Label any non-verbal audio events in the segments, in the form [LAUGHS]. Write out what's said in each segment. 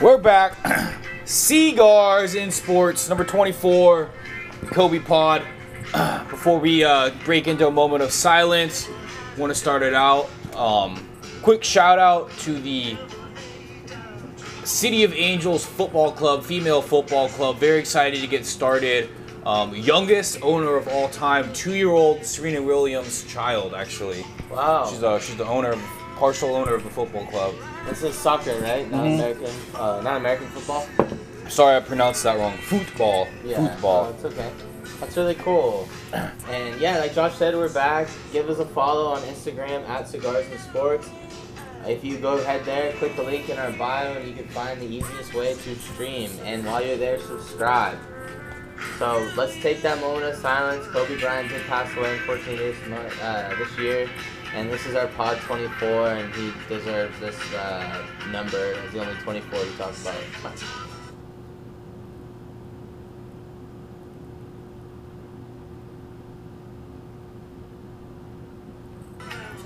We're back. Cigars in sports, number 24, Kobe Pod. [CLEARS THROAT] Before we uh, break into a moment of silence, want to start it out. Um, quick shout out to the City of Angels Football Club, female football club. Very excited to get started. Um, youngest owner of all time, two-year-old Serena Williams' child, actually. Wow. She's uh, she's the owner, partial owner of the football club. This is soccer, right? Not Mhm. American. Uh, not American football. Sorry, I pronounced that wrong. Football. Yeah. Football. No, it's okay. That's really cool. [CLEARS THROAT] And yeah, like Josh said, we're back. Give us a follow on Instagram at Cigars and Sports. If you go ahead there, click the link in our bio, and you can find the easiest way to stream. And while you're there, subscribe. So let's take that moment of silence. Kobe Bryant did pass away, unfortunately, uh, this year, and this is our pod 24, and he deserves this uh, number. It's the only 24 we talk about.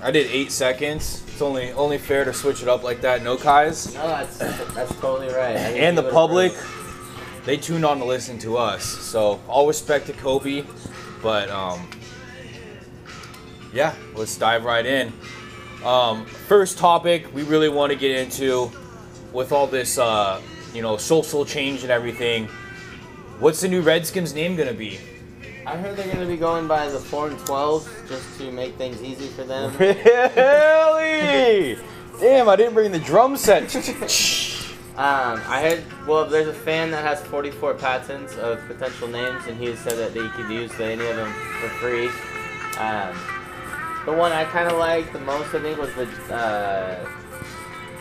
I did eight seconds. It's only only fair to switch it up like that. No Kais. No, that's that's totally right. And the public, they tune on to listen to us. So all respect to Kobe, but um, yeah, let's dive right in. Um, first topic we really want to get into with all this, uh, you know, social change and everything. What's the new Redskins name gonna be? I heard they're gonna be going by the four and twelve just to make things easy for them. [LAUGHS] Really? Damn, I didn't bring the drum set. [LAUGHS] Um, I heard. Well, there's a fan that has 44 patents of potential names, and he has said that they could use any of them for free. Um, the one I kind of liked the most, I think, was the uh,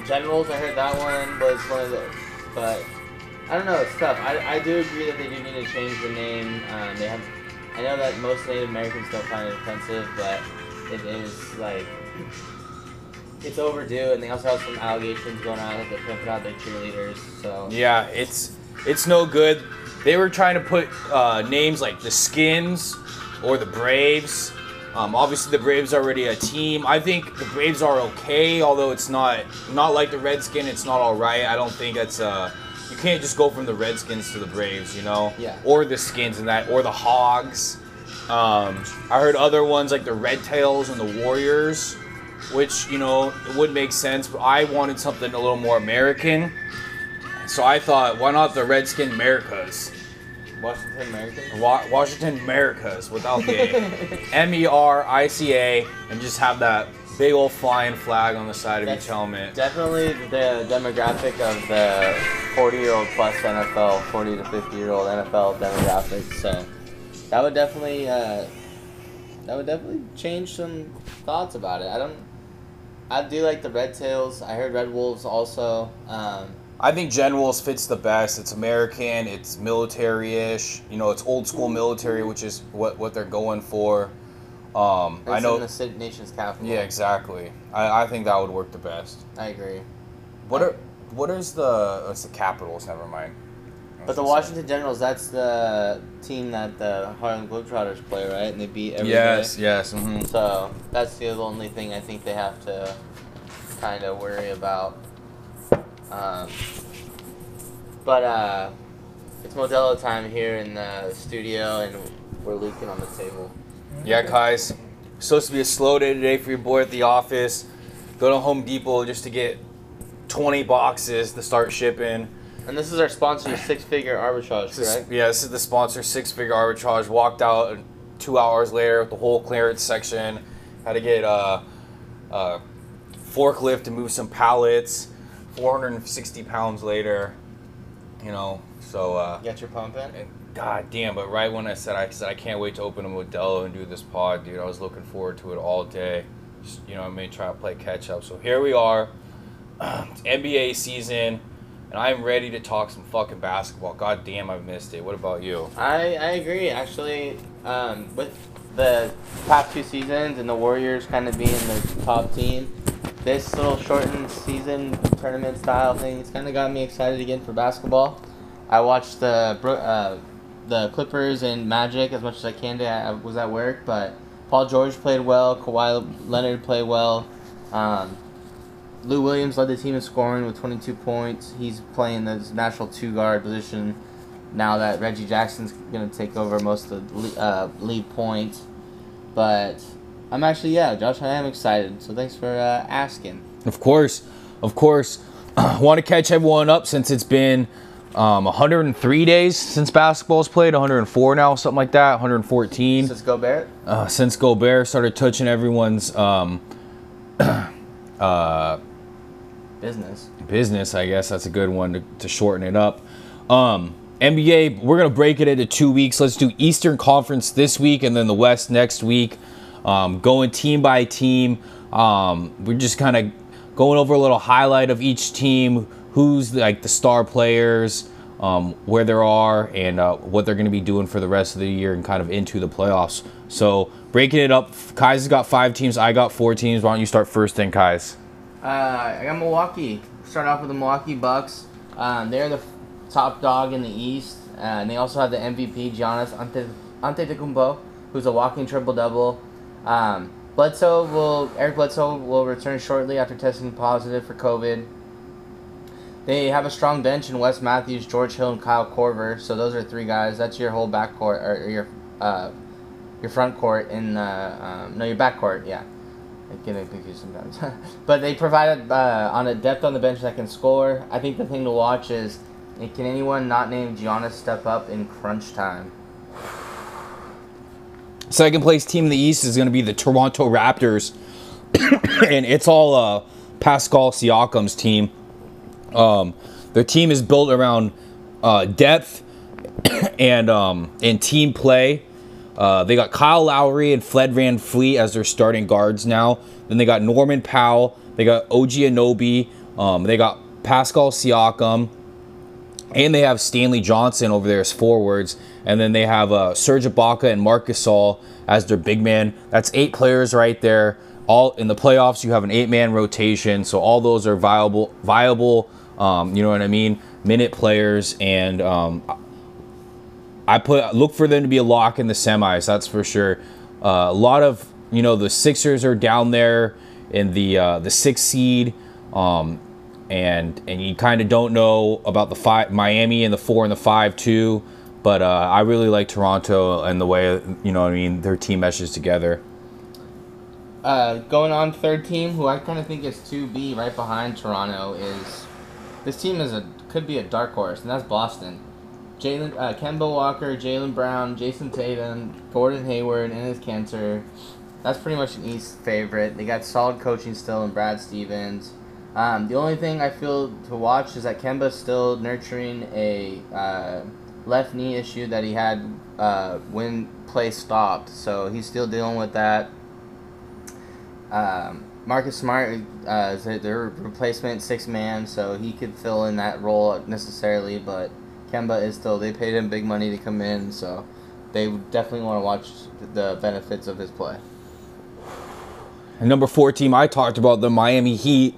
Generals. I heard that one was one of the, but I don't know. It's tough. I, I do agree that they do need to change the name. Um, they have. I know that most Native Americans don't find it offensive, but it is like it's overdue, and they also have some allegations going on that they're pimping out their cheerleaders. So Yeah, it's it's no good. They were trying to put uh, names like the Skins or the Braves. Um, obviously, the Braves are already a team. I think the Braves are okay, although it's not not like the Redskin. It's not all right. I don't think that's uh, you can't just go from the Redskins to the Braves, you know, Yeah. or the Skins and that, or the Hogs. Um, I heard other ones like the Red Tails and the Warriors, which you know it would make sense. But I wanted something a little more American. So I thought, why not the Redskin Americas? Washington Americans. Wa- Washington Americas without the [LAUGHS] M E R I C A and just have that big old flying flag on the side of That's each helmet. Definitely the demographic of the 40 year old plus NFL, 40 to 50 year old NFL demographic. So that would definitely uh, that would definitely change some thoughts about it. I don't. I do like the Red Tails. I heard Red Wolves also. Um, I think Generals fits the best. It's American, it's military-ish. You know, it's old school military, which is what what they're going for. Um, I know. in the nation's capital. Yeah, exactly. I, I think that would work the best. I agree. What are what is the it's the Capitals? Never mind. But the. Washington Generals, that's the team that the Harlem Globetrotters play, right? And they beat every day. Yes, yes. hmm So that's the only thing I think they have to kind of worry about. Um, but uh, it's Modelo time here in the studio, and we're leaking on the table. Yeah, guys. Supposed to be a slow day today for your boy at the office. Go to Home Depot just to get 20 boxes to start shipping. And this is our sponsor, Six Figure Arbitrage, correct? yeah, this is the sponsor, Six Figure Arbitrage. Walked out two hours later with the whole clearance section. Had to get a, a forklift to move some pallets. 460 pounds later, you know. So, uh, Get your pump in. and God damn! But right when I said I said I can't wait to open a Modelo and do this pod, dude, I was looking forward to it all day. Just, you know, I may try to play catch up. So here we are, [CLEARS THROAT] it's NBA season, and I'm ready to talk some fucking basketball. God damn, I've missed it. What about you? I, I agree. Actually, um, with the past two seasons and the Warriors kind of being the top team, this little shortened season tournament style thing, it's kind of got me excited again for basketball. I watched the uh, the Clippers and Magic as much as I can. To, I was at work, but Paul George played well. Kawhi Leonard played well. Um, Lou Williams led the team in scoring with 22 points. He's playing the natural two guard position now that Reggie Jackson's going to take over most of the uh, lead points. But I'm actually, yeah, Josh, I am excited. So thanks for uh, asking. Of course. Of course. I want to catch everyone up since it's been um, 103 days since basketball's played, 104 now, something like that, 114. Since Gobert? Uh, since Gobert started touching everyone's um, [CLEARS THROAT] uh, business. Business, I guess that's a good one to, to shorten it up. Um, NBA, we're gonna break it into two weeks. Let's do Eastern Conference this week and then the West next week. Um, going team by team. Um, we're just kind of going over a little highlight of each team, who's like the star players, um, where there are, and uh, what they're going to be doing for the rest of the year and kind of into the playoffs. So breaking it up, Kai's got five teams. I got four teams. Why don't you start first, then Kai's? Uh, I got Milwaukee. Start off with the Milwaukee Bucks. Um, they're the top dog in the East, uh, and they also have the MVP Giannis Ante Antetokounmpo, who's a walking triple double. Um, Bledsoe will Eric Bledsoe will return shortly after testing positive for COVID. They have a strong bench in Wes Matthews, George Hill, and Kyle Korver. So those are three guys. That's your whole backcourt or your uh, your front court in uh, um, no your backcourt. Yeah, I get confused sometimes. [LAUGHS] but they provided uh, on a depth on the bench that can score. I think the thing to watch is can anyone not named Giannis step up in crunch time? Second place team in the East is going to be the Toronto Raptors, [COUGHS] and it's all uh, Pascal Siakam's team. Um, their team is built around uh, depth [COUGHS] and um, and team play. Uh, they got Kyle Lowry and Fred VanVleet as their starting guards now. Then they got Norman Powell. They got OG Anunoby. Um, they got Pascal Siakam. And they have Stanley Johnson over there as forwards. And then they have uh, Serge Ibaka and Marc Gasol as their big man. That's eight players right there. All in the playoffs, you have an eight-man rotation, so all those are viable, viable. Um, you know what I mean? Minute players, and um, I put look for them to be a lock in the semis. That's for sure. Uh, a lot of you know the Sixers are down there in the uh, the six seed. Um, and and you kind of don't know about the five Miami and the four and the five too. But uh, I really like Toronto and the way you know I mean their team meshes together. Uh, going on third team, who I kind of think is two B right behind Toronto is this team is a could be a dark horse, and that's Boston. Jaylen, uh, Kemba Walker, Jaylen Brown, Jayson Tatum, Gordon Hayward, and his cancer. That's pretty much an East favorite. They got solid coaching still in Brad Stevens. Um, the only thing I feel to watch is that Kemba's still nurturing a uh, left knee issue that he had uh, when play stopped. So he's still dealing with that. Um, Marcus Smart uh, is their replacement six man, so he could fill in that role necessarily. But Kemba is still they paid him big money to come in, so they definitely want to watch the benefits of his play. And number four team, I talked about the Miami Heat.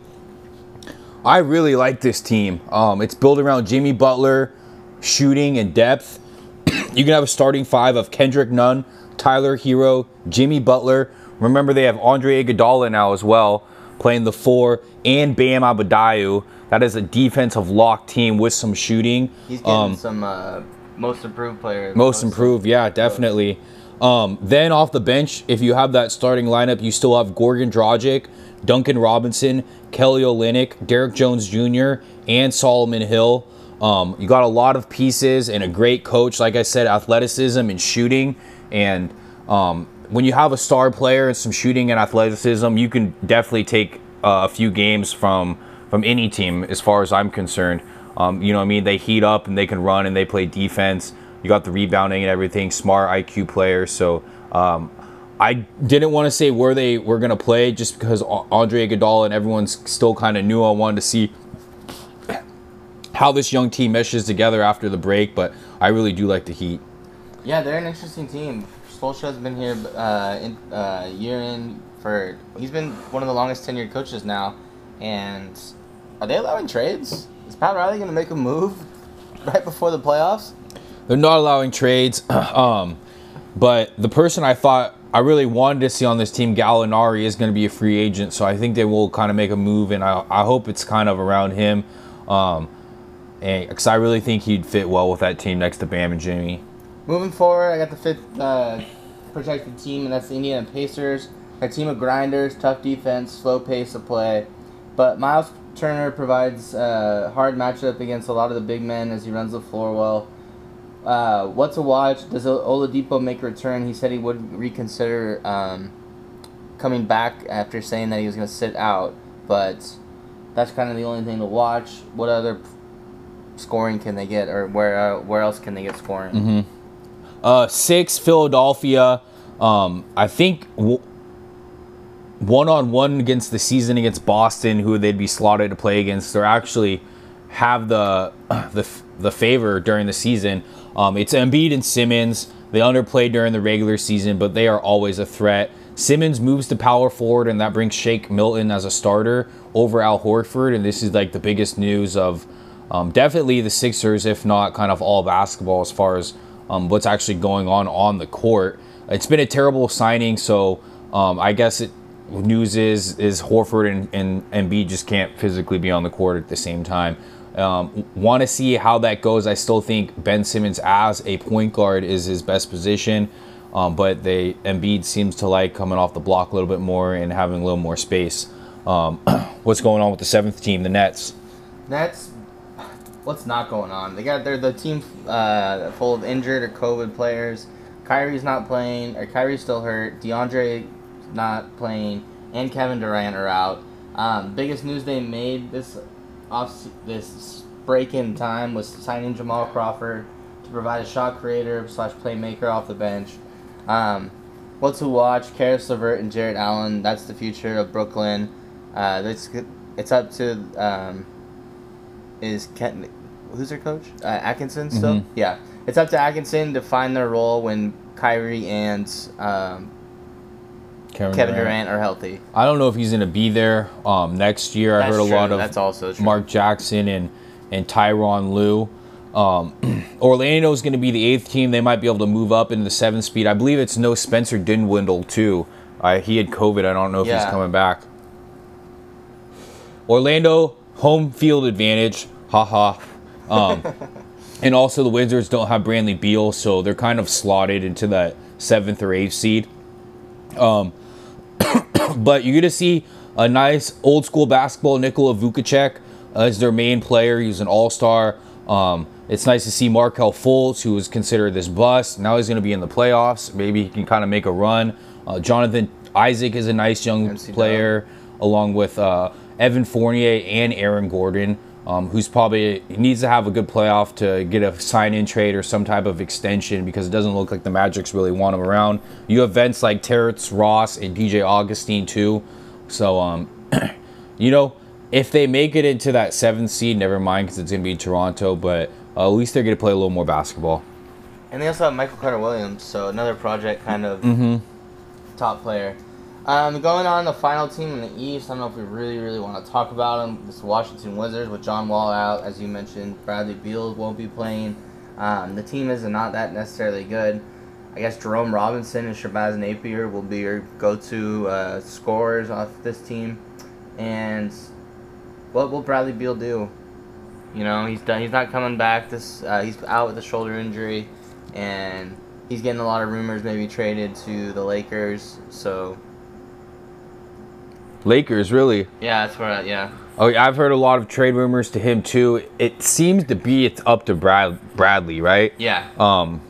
I really like this team. Um, it's built around Jimmy Butler, shooting and depth. you can have a starting five of Kendrick Nunn, Tyler Herro, Jimmy Butler. Remember, they have Andre Iguodala now as well, playing the four, and Bam Adebayo. That is a defensive lock team with some shooting. He's getting um, some uh, most improved player. Most, most improved, yeah, definitely. Um, then off the bench, if you have that starting lineup, you still have Goran Dragic, Duncan Robinson, Kelly Olynyk, Derrick Jones Jr., and Solomon Hill. Um, you got a lot of pieces and a great coach. Like I said, athleticism and shooting. And um, when you have a star player and some shooting and athleticism, you can definitely take uh, a few games from from any team, as far as I'm concerned. Um, you know, I mean, they heat up and they can run and they play defense. You got the rebounding and everything. Smart IQ players. So um, I didn't want to say where they were going to play just because Andre Iguodala and everyone's still kind of new. I wanted to see how this young team meshes together after the break, but I really do like the Heat. Yeah, they're an interesting team. Spoelstra's been here uh, in, uh, year in for he's been one of the longest tenured coaches now, and are they allowing trades? Is Pat Riley going to make a move [LAUGHS] right before the playoffs? They're not allowing trades. [CLEARS THROAT] um, But the person I thought I really wanted to see on this team, Gallinari, is going to be a free agent. So I think they will kind of make a move, and I, I hope it's kind of around him. Um, because I really think he'd fit well with that team next to Bam and Jimmy. Moving forward, I got the fifth uh, protected team, and that's the Indiana Pacers. A team of grinders, tough defense, slow pace of play. But Miles Turner provides a hard matchup against a lot of the big men as he runs the floor well. Uh, what to watch? Does Oladipo make a return? He said he would reconsider um, coming back after saying that he was going to sit out, but that's kind of the only thing to watch. What other scoring can they get, or where uh, where else can they get scoring? Mm-hmm. Uh, six Philadelphia. Um, I think one on one against the season against Boston, who they'd be slotted to play against, or actually have the [CLEARS THROAT] the the favor during the season. Um, it's Embiid and Simmons. They underplayed during the regular season, but they are always a threat. Simmons moves to power forward, and that brings Shake Milton as a starter over Al Horford. And this is like the biggest news of um, definitely the Sixers, if not kind of all basketball, as far as um, what's actually going on on the court. It's been a terrible signing, so um, I guess it, news is is Horford and, and Embiid just can't physically be on the court at the same time. Um, Want to see how that goes. I still think Ben Simmons as a point guard is his best position, um, but they Embiid seems to like coming off the block a little bit more and having a little more space. Um, [CLEARS THROAT] what's going on with the seventh team, the Nets? Nets. What's not going on? They got they're the team uh, full of injured or COVID players. Kyrie's not playing, or Kyrie's still hurt. DeAndre not playing, and Kevin Durant are out. Um, biggest news they made this off this break in time was signing Jamal Crawford to provide a shot creator slash playmaker off the bench. Um, what to watch? Caris LeVert and Jarrett Allen. That's the future of Brooklyn. Uh, it's it's up to um, is Ken, who's their coach? Uh, Atkinson still. Mm-hmm. Yeah, it's up to Atkinson to find their role when Kyrie and um, Kevin, Kevin Durant. Durant. are healthy. I don't know if he's going to be there um, next year. That's I heard a true. lot of That's also true. Mark Jackson and and Tyronn Lue. Um, [CLEARS THROAT] Orlando is going to be the eighth team. They might be able to move up into the seventh speed. I believe it's no Spencer Dinwiddie too. Uh, he had COVID. I don't know if yeah. he's coming back. Orlando home field advantage. Haha. Um, [LAUGHS] and also the Wizards don't have Bradley Beal, so they're kind of slotted into that seventh or eighth seed. Um, [COUGHS] but you're gonna see a nice old school basketball Nikola Vucevic as their main player. He's an all star. Um, it's nice to see Markelle Fultz, who was considered this bust. Now he's going to be in the playoffs. Maybe he can kind of make a run. Uh, Jonathan Isaac is a nice young MC player, along with uh, Evan Fournier and Aaron Gordon, um, who's probably needs to have a good playoff to get a sign-in trade or some type of extension because it doesn't look like the Magics really want him around. You have vents like Terrence Ross and DJ Augustine too, so um, [CLEARS THROAT] you know if they make it into that seventh seed, never mind because it's going to be Toronto, but uh, at least they're going to play a little more basketball. And they also have Michael Carter Williams, so another project kind of mm-hmm. top player. Um, going on the final team in the East, I don't know if we really, really want to talk about them. This Washington Wizards with John Wall out, as you mentioned. Bradley Beal won't be playing. Um, the team is not that necessarily good. I guess Jerome Robinson and Shabazz Napier will be your go-to uh, scorers off this team. And what will Bradley Beal do? You know, he's done. He's not coming back. This uh, he's out with a shoulder injury, and he's getting a lot of rumors maybe traded to the Lakers. So. Lakers, really? Yeah, that's where. yeah. Oh, I've heard a lot of trade rumors to him too. It seems to be it's up to Brad Bradley, right? Yeah. Um,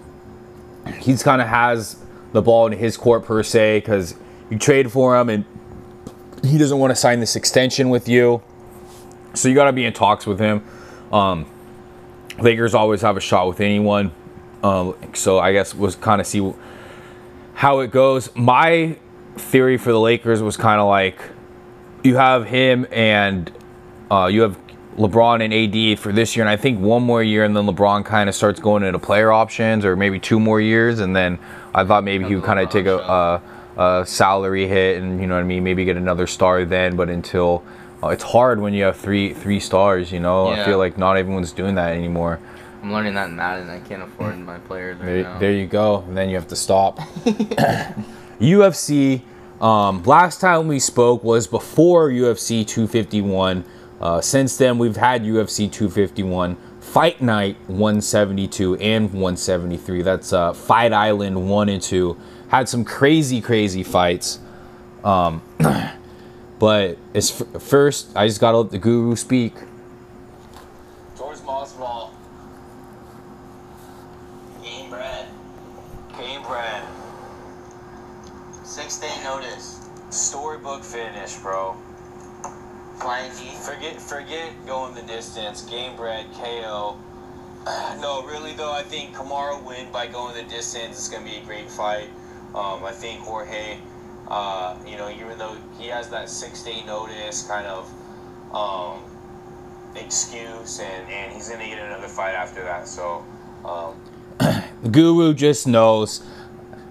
he's kind of has the ball in his court per se because you trade for him and he doesn't want to sign this extension with you. So you got to be in talks with him. Um, Lakers always have a shot with anyone. Uh, so I guess was kind of see how it goes. My theory for the Lakers was kind of like you have him and uh, you have LeBron and AD for this year, and I think one more year, and then LeBron kind of starts going into player options, or maybe two more years, and then I thought maybe he would kind of take a, a, a, salary hit, and you know what I mean, maybe get another star then, but until uh, it's hard when you have three three stars. You know, yeah. I feel like not everyone's doing that anymore. I'm learning that in Madden. I can't afford my players right There, now. there you go. And then you have to stop. [LAUGHS] [COUGHS] UFC. Um, last time we spoke was before UFC 251. Uh, since then, we've had UFC 251, Fight Night 172 and 173. That's uh, Fight Island 1 and 2. Had some crazy, crazy fights. Um, [CLEARS THROAT] but it's f- first, I just gotta let the guru speak. George Masvidal. Gamebred. Game bread. Six day notice. Storybook finish, bro. Flying knee. Forget forget going the distance. Game bred KO. [SIGHS] No, really though, I think Kamaru win by going the distance. It's gonna be a great fight. Um, I think Jorge, uh, you know, even though he has that six day notice kind of um, excuse, and, and he's gonna get another fight after that. So, um, [COUGHS] Guru just knows.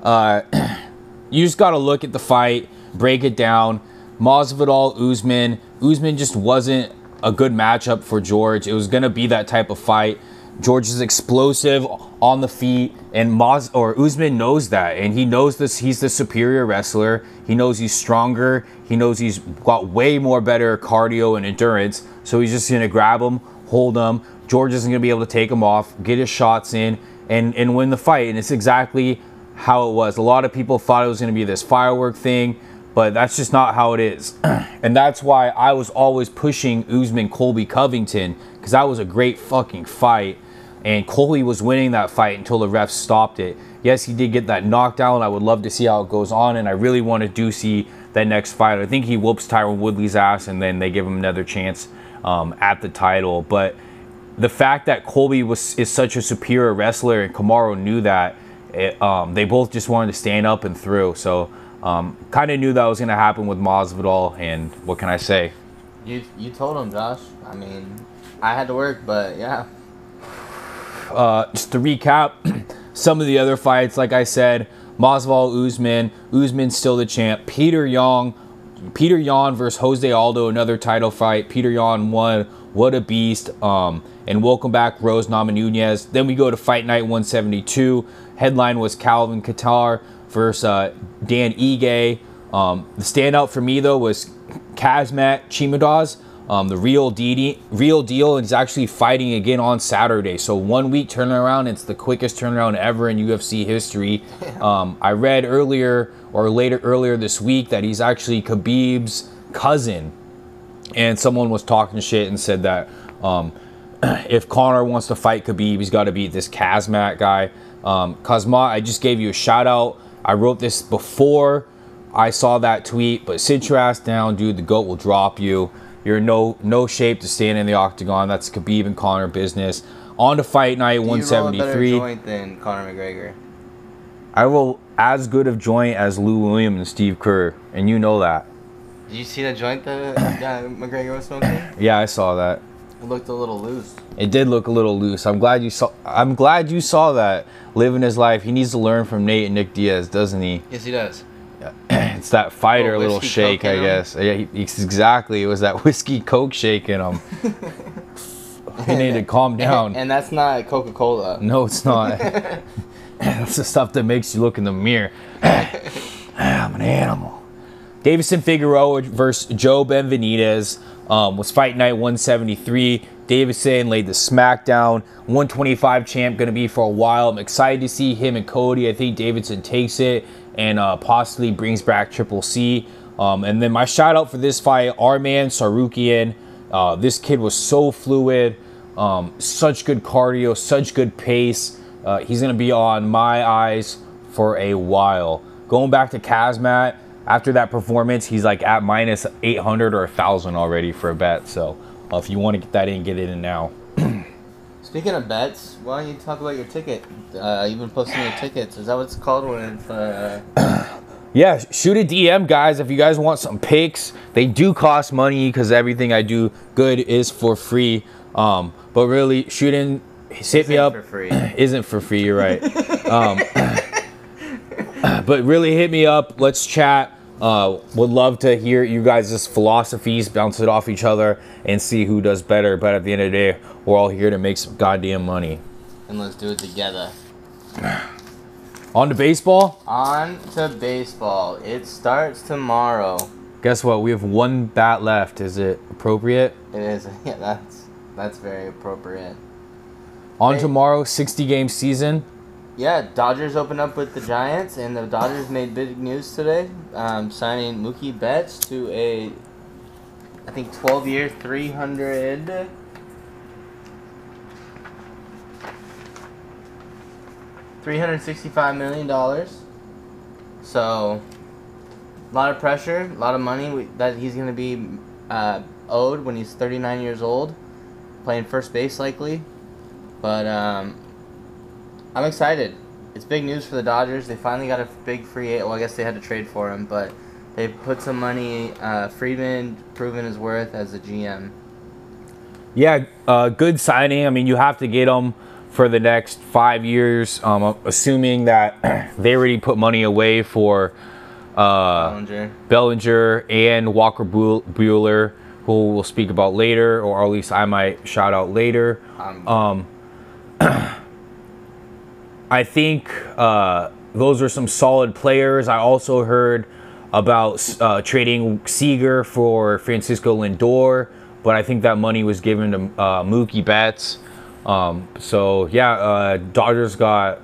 Uh, [COUGHS] you just got to look at the fight, break it down. Masvidal, Usman. Usman just wasn't a good matchup for George. It was gonna be that type of fight. George is explosive on the feet, and Maz or Usman knows that, and he knows this. He's the superior wrestler. He knows he's stronger. He knows he's got way more better cardio and endurance. So he's just gonna grab him, hold him. George isn't gonna be able to take him off, get his shots in, and and win the fight. And it's exactly how it was. A lot of people thought it was gonna be this firework thing but that's just not how it is. [CLEARS THROAT] and that's why I was always pushing Usman Colby Covington because that was a great fucking fight. And Colby was winning that fight until the refs stopped it. Yes, he did get that knockdown. I would love to see how it goes on, and I really want to do see that next fight. I think he whoops Tyron Woodley's ass, and then they give him another chance um, at the title. But the fact that Colby was is such a superior wrestler, and Kamaru knew that, it, um, they both just wanted to stand up and through. So um, kind of knew that was going to happen with Masvidal, and what can I say? You you told him, Josh. I mean, I had to work, but yeah. [SIGHS] Uh, just to recap, [CLEARS THROAT] some of the other fights, like I said, Masvidal, Usman, Usman's still the champ. Peter Young, Peter Yan versus Jose Aldo, another title fight. Peter Yan won. What a beast! Um, and welcome back, Rose Namajunas. Then we go to Fight Night 172. Headline was Calvin Kattar versus uh, Dan Ige. Um, the standout for me though was Kazmat Chimudaz, um, the real deal, real deal, and he's actually fighting again on Saturday. So one week turnaround. It's the quickest turnaround ever in UFC history. [LAUGHS] Um, I read earlier or later earlier this week that he's actually Khabib's cousin, and someone was talking shit and said that um, [CLEARS THROAT] if Conor wants to fight Khabib, he's got to beat this Kazmat guy. Um, Kazmat, I just gave you a shout out. I wrote this before I saw that tweet, but sit your ass down, dude. The goat will drop you. You're in no no shape to stand in the octagon. That's Khabib and Conor business. On to fight night You roll a better 173. joint than Conor McGregor. I will as good of joint as Lou Williams and Steve Kerr, and you know that. Did you see the joint that [COUGHS] that McGregor was smoking? Yeah, I saw that. It looked a little loose. It did look a little loose. I'm glad you saw. I'm glad you saw that. Living his life, he needs to learn from Nate and Nick Diaz, doesn't he? Yes, he does. [CLEARS THROAT] It's that fighter Little little shake, I guess. Yeah, he, exactly. It was that [LAUGHS] whiskey coke shake in him. [LAUGHS] he needed to calm down. And that's not Coca Cola. No, it's not. [LAUGHS] [CLEARS THROAT] That's the stuff that makes you look in the mirror. [CLEARS THROAT] I'm an animal. Davison Figueroa versus Joe Benavidez um, was fight night 173. Davison laid the smackdown. 125 champ going to be for a while. I'm excited to see him and Cody. I think Davidson takes it and uh, possibly brings back Triple C. Um, and then my shout out for this fight, our man Tsarukyan. Uh, this kid was so fluid, um, such good cardio, such good pace. Uh, he's going to be on my eyes for a while. Going back to Kazmat, after that performance, he's like at minus 800 or 1,000 already for a bet. So uh, if you want to get that in, get it in now. [CLEARS THROAT] Speaking of bets, why don't you talk about your ticket? Uh, you've been posting your tickets. Is that what it's called when it's uh, [COUGHS] Yeah, shoot a DM, guys, if you guys want some picks. They do cost money because everything I do good is for free. Um, but really, shoot in, hit me Isn't up. for free. [COUGHS] Isn't for free, you're right. um, [COUGHS] but really, hit me up. Let's chat. Uh, would love to hear you guys' philosophies, bounce it off each other, and see who does better. But at the end of the day, we're all here to make some goddamn money. and let's do it together. [SIGHS] On to baseball. On to baseball. It starts tomorrow. Guess what? We have one bat left. Is it appropriate? It is. [LAUGHS] Yeah, that's that's very appropriate. On Hey. tomorrow, 60 game season. Yeah, Dodgers open up with the Giants, and the Dodgers made big news today, um, signing Mookie Betts to a, I think, 12 year, 300. $365 million. So, a lot of pressure, a lot of money that he's going to be uh, owed when he's 39 years old, playing first base likely. But um, I'm excited. It's big news for the Dodgers. They finally got a big free agent. Well, I guess they had to trade for him, but they put some money. Uh, Friedman proven his worth as a GM. Yeah, uh, good signing. I mean, you have to get him for the next five years, um, assuming that [CLEARS THROAT] they already put money away for uh, Bellinger. Bellinger and Walker Buehler, who we'll speak about later, or at least I might shout out later. Um, Um, [CLEARS THROAT] I think uh, those are some solid players. I also heard about uh, trading Seager for Francisco Lindor, but I think that money was given to uh, Mookie Betts. Um, so yeah, uh, Dodgers got,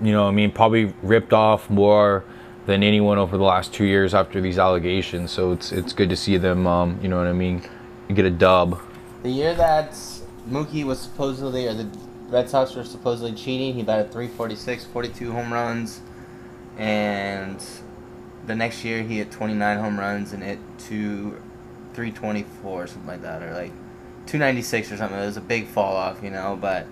you know, I mean, probably ripped off more than anyone over the last two years after these allegations. So it's it's good to see them, um, you know what I mean, get a dub. the year that Mookie was supposedly, or the Red Sox were supposedly cheating, he batted 346, 42 home runs, and the next year he hit 29 home runs and hit two, 324 or something like that, or like 296 or something. It was a big fall off, you know, but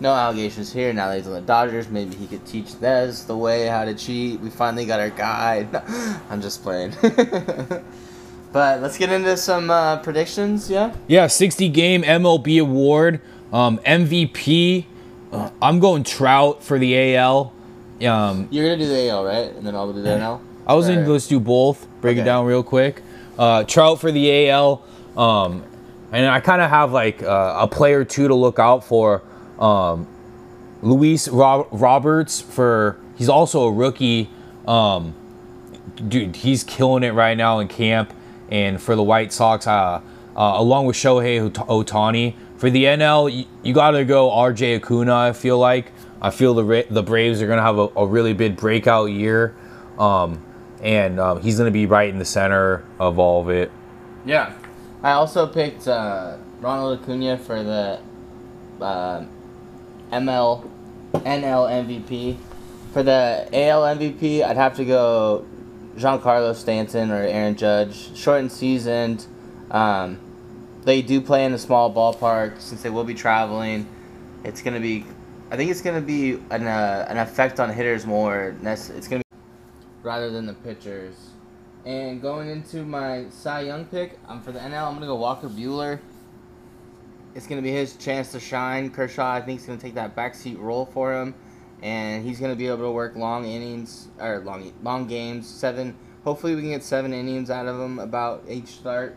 no allegations here. Now that he's on the Dodgers, maybe he could teach Nez the way how to cheat. We finally got our guy. [LAUGHS] I'm just playing. [LAUGHS] but let's get into some uh, predictions, yeah? Yeah, 60 game MLB award, um, MVP. Uh, I'm going Trout for the AL. Um, You're gonna do the AL, right? And then I'll do the NL. I was gonna let's do both. Break it down real quick. Uh, Trout for the AL. Um, and I kind of have like uh, a player or two to look out for. Um, Luis Rob- Roberts for he's also a rookie. Um, dude, he's killing it right now in camp. And for the White Sox, uh, uh, along with Shohei Ot- Ohtani, for the NL, you, you got to go RJ Acuna. I feel like I feel the the Braves are gonna have a, a really big breakout year, um, and um, he's gonna be right in the center of all of it. Yeah. I also picked uh, Ronald Acuna for the uh, ML NL MVP. For the AL MVP, I'd have to go Giancarlo Stanton or Aaron Judge. Shortened season. Um, they do play in a small ballpark since they will be traveling. It's gonna be, I think it's gonna be an uh, an effect on hitters more. It's gonna be rather than the pitchers. And going into my Cy Young pick, I'm for the NL. I'm gonna go Walker Buehler. It's gonna be his chance to shine. Kershaw, I think, is gonna take that backseat role for him, and he's gonna be able to work long innings or long long games. Seven. Hopefully, we can get seven innings out of him about each start.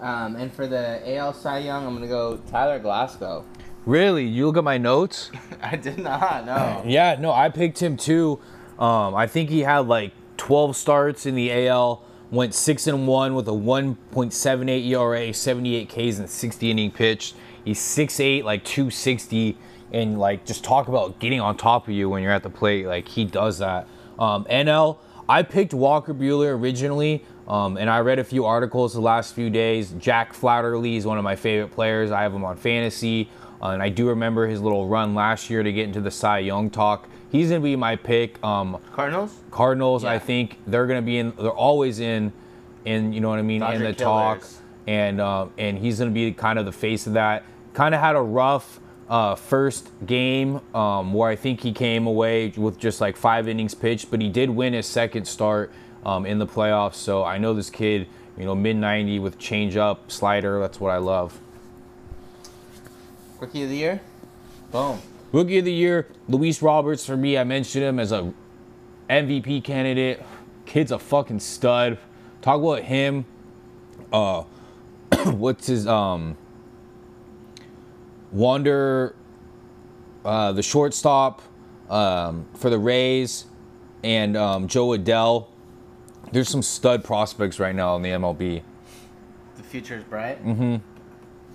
Um, and for the AL Cy Young, I'm gonna go Tyler Glasnow. Really, you look at my notes. [LAUGHS] I did not know. [LAUGHS] Yeah, no, I picked him too. Um, I think he had like 12 starts in the AL, went six and one with a 1.78 ERA, 78 Ks, and 60 inning pitched. He's 6'8", like 260, and like just talk about getting on top of you when you're at the plate. Like he does that. Um, NL, I picked Walker Buehler originally. Um, and I read a few articles the last few days. Jack Flaherty is one of my favorite players. I have him on fantasy. Uh, and I do remember his little run last year to get into the Cy Young talk. He's gonna be my pick. Um, Cardinals. Cardinals, I think they're gonna be in. They're always in, in you know what I mean, in Dodger the talk. And um, and he's gonna be kind of the face of that. Kind of had a rough uh, first game um, where I think he came away with just like five innings pitched, but he did win his second start um, in the playoffs. So I know this kid, you know, mid 90 with change up, slider. That's what I love. Rookie of the year. Boom. Rookie of the year, Luis Roberts for me. I mentioned him as a MVP candidate. Kid's a fucking stud. Talk about him. Uh, [COUGHS] what's his um? Wander. uh, the shortstop um, for the Rays, and um, Jo Adell. There's some stud prospects right now in the MLB. The future is bright. Mm-hmm.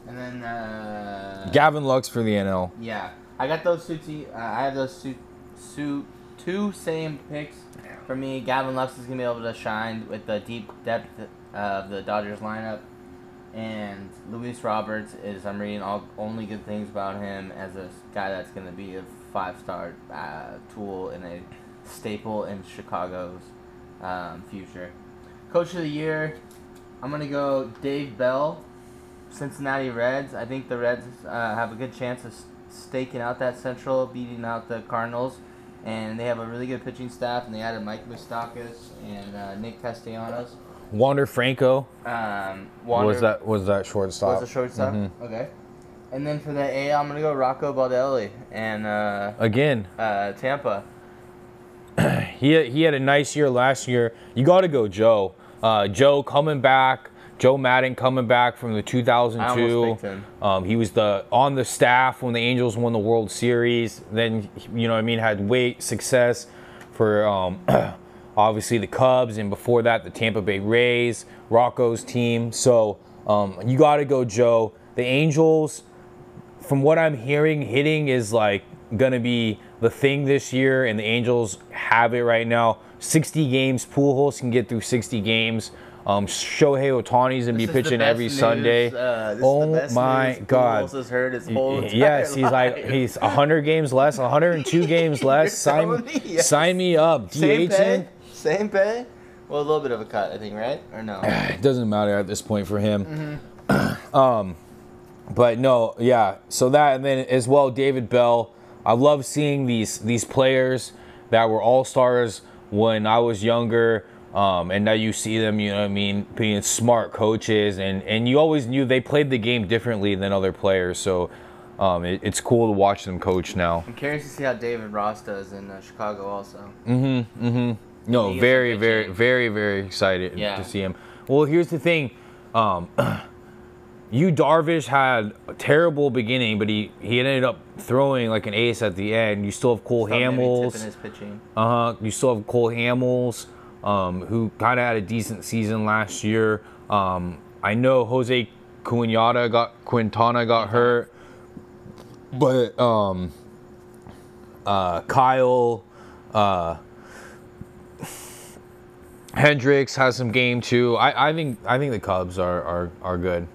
And then uh, Gavin Lux for the NL. Yeah, I got those two. Te- uh, I have those two, two, two same picks. For me, Gavin Lux is gonna be able to shine with the deep depth of the Dodgers lineup, and Luis Roberts is. I'm reading all only good things about him as a guy that's gonna be a five star uh, tool and a staple in Chicago's um, future. Coach of the year, I'm gonna go Dave Bell. Cincinnati Reds. I think the Reds uh, have a good chance of staking out that Central, beating out the Cardinals, and they have a really good pitching staff. And they added Mike Moustakas and uh, Nick Castellanos. Wander Franco Um, was that was that shortstop. was a shortstop. Mhm. Okay. And then for the A, I'm gonna go Rocco Baldelli and uh, Again, uh, Tampa. He he had a nice year last year. You got to go Joe. Uh, Joe coming back. Joe Maddon coming back from the I 2002. almost picked him. Um, he was the on the staff when the Angels won the World Series. Then you know what I mean had great success for um, [CLEARS THROAT] obviously the Cubs and before that the Tampa Bay Rays, Rocco's team. So um, you got to go Joe. The Angels, from what I'm hearing, hitting is like gonna be the thing this year, and the Angels have it right now. 60 games. Pujols can get through 60 games. Um, Shohei Ohtani's gonna be This is the pitching every news, Sunday. uh, this is the oh my God! Pujols has heard his whole yes, he's like he's 100 games less, 102 [LAUGHS] games less. Sign, me? Yes. sign me up. Same DH pay. Same pay. Well, a little bit of a cut, I think, right? Or no? [SIGHS] It doesn't matter at this point for him. Mm-hmm. [CLEARS THROAT] um, but no, yeah. So that and then as well, David Bell. I love seeing these these players that were all stars when I was younger. Um, and now you see them, you know what I mean, being smart coaches, and, and you always knew they played the game differently than other players. So um, it, it's cool to watch them coach now. I'm curious to see how David Ross does in uh, Chicago, also. Mm-hmm. Mm-hmm. No, very, very, very, very excited Yeah. to see him. Well, here's the thing. Um, [CLEARS THROAT] you Darvish had a terrible beginning, but he, he ended up throwing like an ace at the end. You still have Cole Hamels. tipping his pitching. Uh huh. You still have Cole Hamels, um, who kind of had a decent season last year. Um, I know Jose Quinata got Quintana got hurt, but um, uh, Kyle, uh, [SIGHS] Hendricks has some game too. I, I think I think the Cubs are are, are good.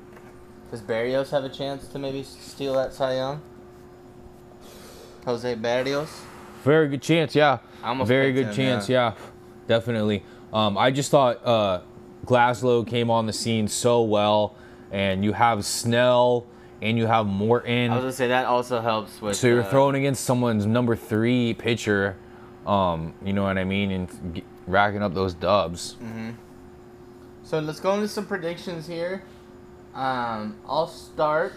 Does Berrios have a chance to maybe steal that Cy Young? Jose Berrios? Very good chance, yeah. Very good him, chance, yeah. Definitely. Um, I just thought uh, Glasnow came on the scene so well, and you have Snell and you have Morton. I was gonna say that also helps with. so you're uh, throwing against someone's number three pitcher, um, you know what I mean, and g- racking up those dubs. Mhm. So let's go into some predictions here. Um, I'll start.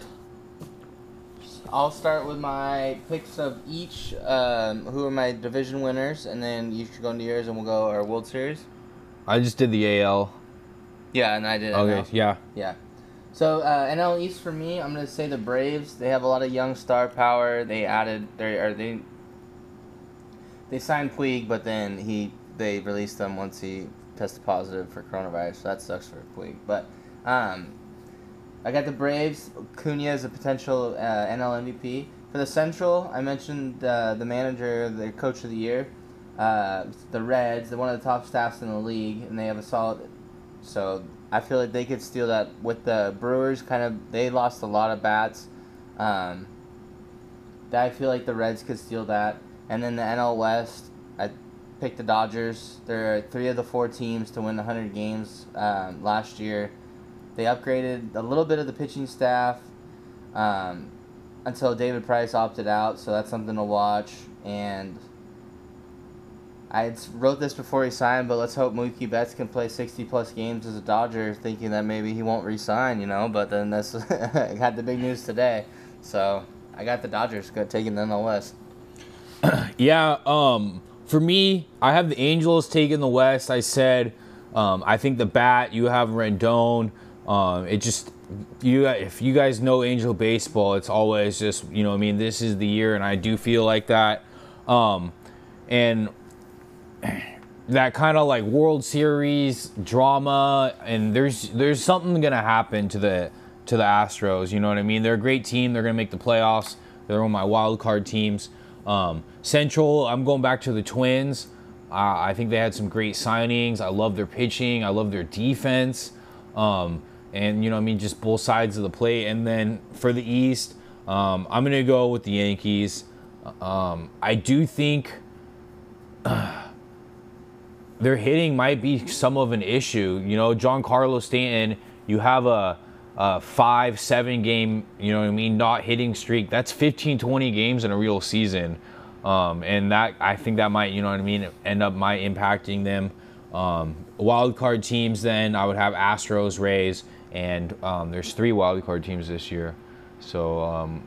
I'll start with my picks of each. Um, who are my division winners, and then you should go into yours, and we'll go our World Series. I just did the AL. Yeah, and I did. Okay, NL. yeah. Yeah. So uh, NL East for me, I'm gonna say the Braves. They have a lot of young star power. They added they or they they signed Puig, but then he they released him once he tested positive for coronavirus. So that sucks for Puig. But um, I got the Braves. Cunha is a potential uh, NL MVP for the Central. I mentioned uh, the manager, the coach of the year. Uh, the Reds, they're one of the top staffs in the league, and they have a solid. So I feel like they could steal that with the Brewers. Kind of, they lost a lot of bats. Um, I feel like the Reds could steal that, and then the NL West. I picked the Dodgers. They're three of the four teams to win 100 games um, last year. They upgraded a little bit of the pitching staff um, until David Price opted out, so that's something to watch. And I wrote this before he signed, but let's hope Mookie Betts can play 60 plus games as a Dodger, thinking that maybe he won't resign, you know. But then this [LAUGHS] got the big news today, so I got the Dodgers taking the NL West. [CLEARS THROAT] Yeah, um, for me, I have the Angels taking the West. I said, um, I think the bat, you have Rendon. Um, it just, you if you guys know Angel baseball, it's always just you know I mean this is the year, and I do feel like that, um, and that kind of like World Series drama, and there's there's something gonna happen to the to the Astros. You know what I mean? They're a great team. They're gonna make the playoffs. They're one of my wild card teams. Um, Central, I'm going back to the Twins. Uh, I think they had some great signings. I love their pitching. I love their defense. Um, and you know, I mean, just both sides of the plate. And then for the East, um, I'm gonna go with the Yankees. Um, I do think [SIGHS] their hitting might be some of an issue. You know, Giancarlo Stanton, you have a, a five, seven game, you know what I mean, not hitting streak. That's 15, 20 games in a real season. Um, and that, I think that might, you know what I mean, end up might impacting them. Um, wild card teams, then I would have Astros, Rays, and um, there's three wild card teams this year. So um,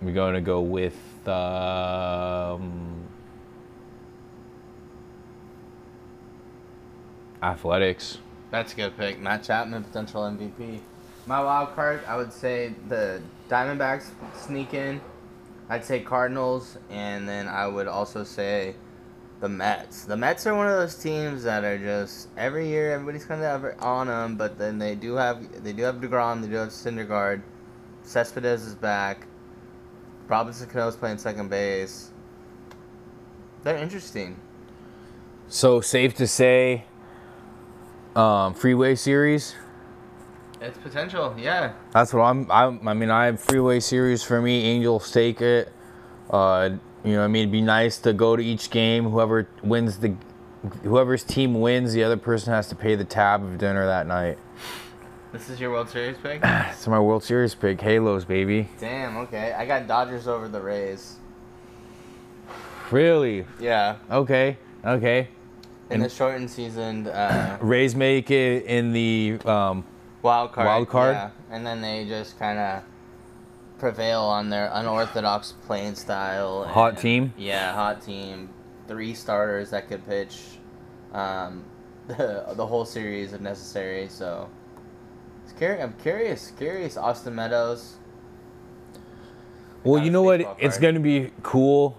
we're going to go with. Um, Athletics. That's a good pick. Matt Chapman, potential MVP. My wild card, I would say the Diamondbacks sneak in. I'd say Cardinals, and then I would also say the Mets. The Mets are one of those teams that are just every year everybody's kind of on them, but then they do have they do have deGrom, they do have Syndergaard, Cespedes is back, Robinson Cano's playing second base. They're interesting. So safe to say, um, Freeway Series. It's potential, yeah. That's what I'm. I, I mean, I have Freeway Series for me. Angels take it. Uh, you know, what I mean, it'd be nice to go to each game. Whoever wins the, whoever's team wins, the other person has to pay the tab of dinner that night. This is your World Series pick? [SIGHS] It's my World Series pick. Halos, baby. Damn, okay. I got Dodgers over the Rays. Really? Yeah. Okay. Okay. In And- the shortened season, uh, [CLEARS THROAT] Rays make it in the um, wild card. Wild card? Yeah. And then they just kind of prevail on their unorthodox playing style. Hot team? Yeah, hot team. Three starters that could pitch um, [LAUGHS] the, the whole series if necessary. So it's curi- I'm curious. Curious. Austin Meadows. Well, you know what? baseball It's going to be cool,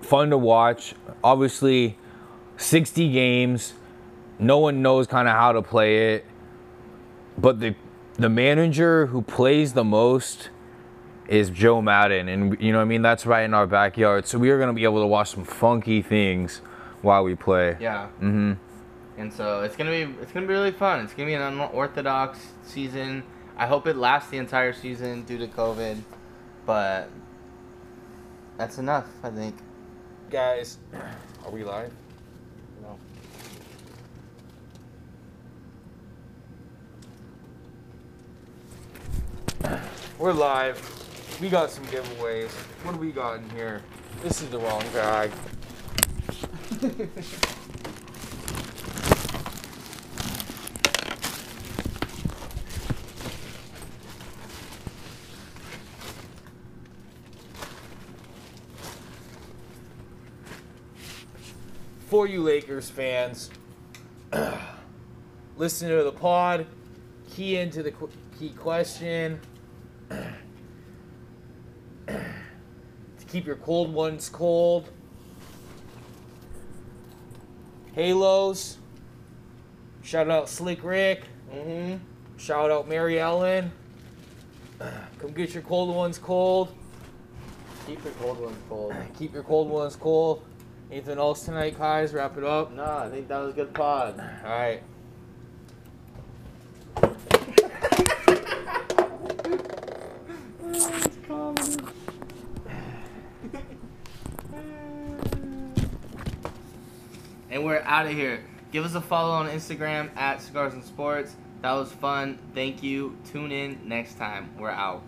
fun to watch. Obviously, 60 games. No one knows kind of how to play it. But the the manager who plays the most is Joe Maddon and you know what I mean that's right in our backyard. So we are going to be able to watch some funky things while we play. Yeah. Mm-hmm. And so it's gonna be it's gonna be really fun. It's gonna be an unorthodox season. I hope it lasts the entire season due to COVID, but that's enough. I think. Guys, are we live? No. We're live. We got some giveaways. What do we got in here? This is the wrong bag. For you Lakers fans, [CLEARS THROAT] listen to the pod, key into the key question. Keep your cold ones cold. Halos. Shout out Slick Rick. Mm-hmm. Shout out Mary Ellen. Come get your cold ones cold. Keep your cold ones cold. [CLEARS THROAT] Keep your cold ones cold. Anything else tonight, guys? Wrap it up. No, I think that was a good pod. All right. Out of here. Give us a follow on Instagram at Cigars and Sports. That was fun. Thank you. Tune in next time. We're out.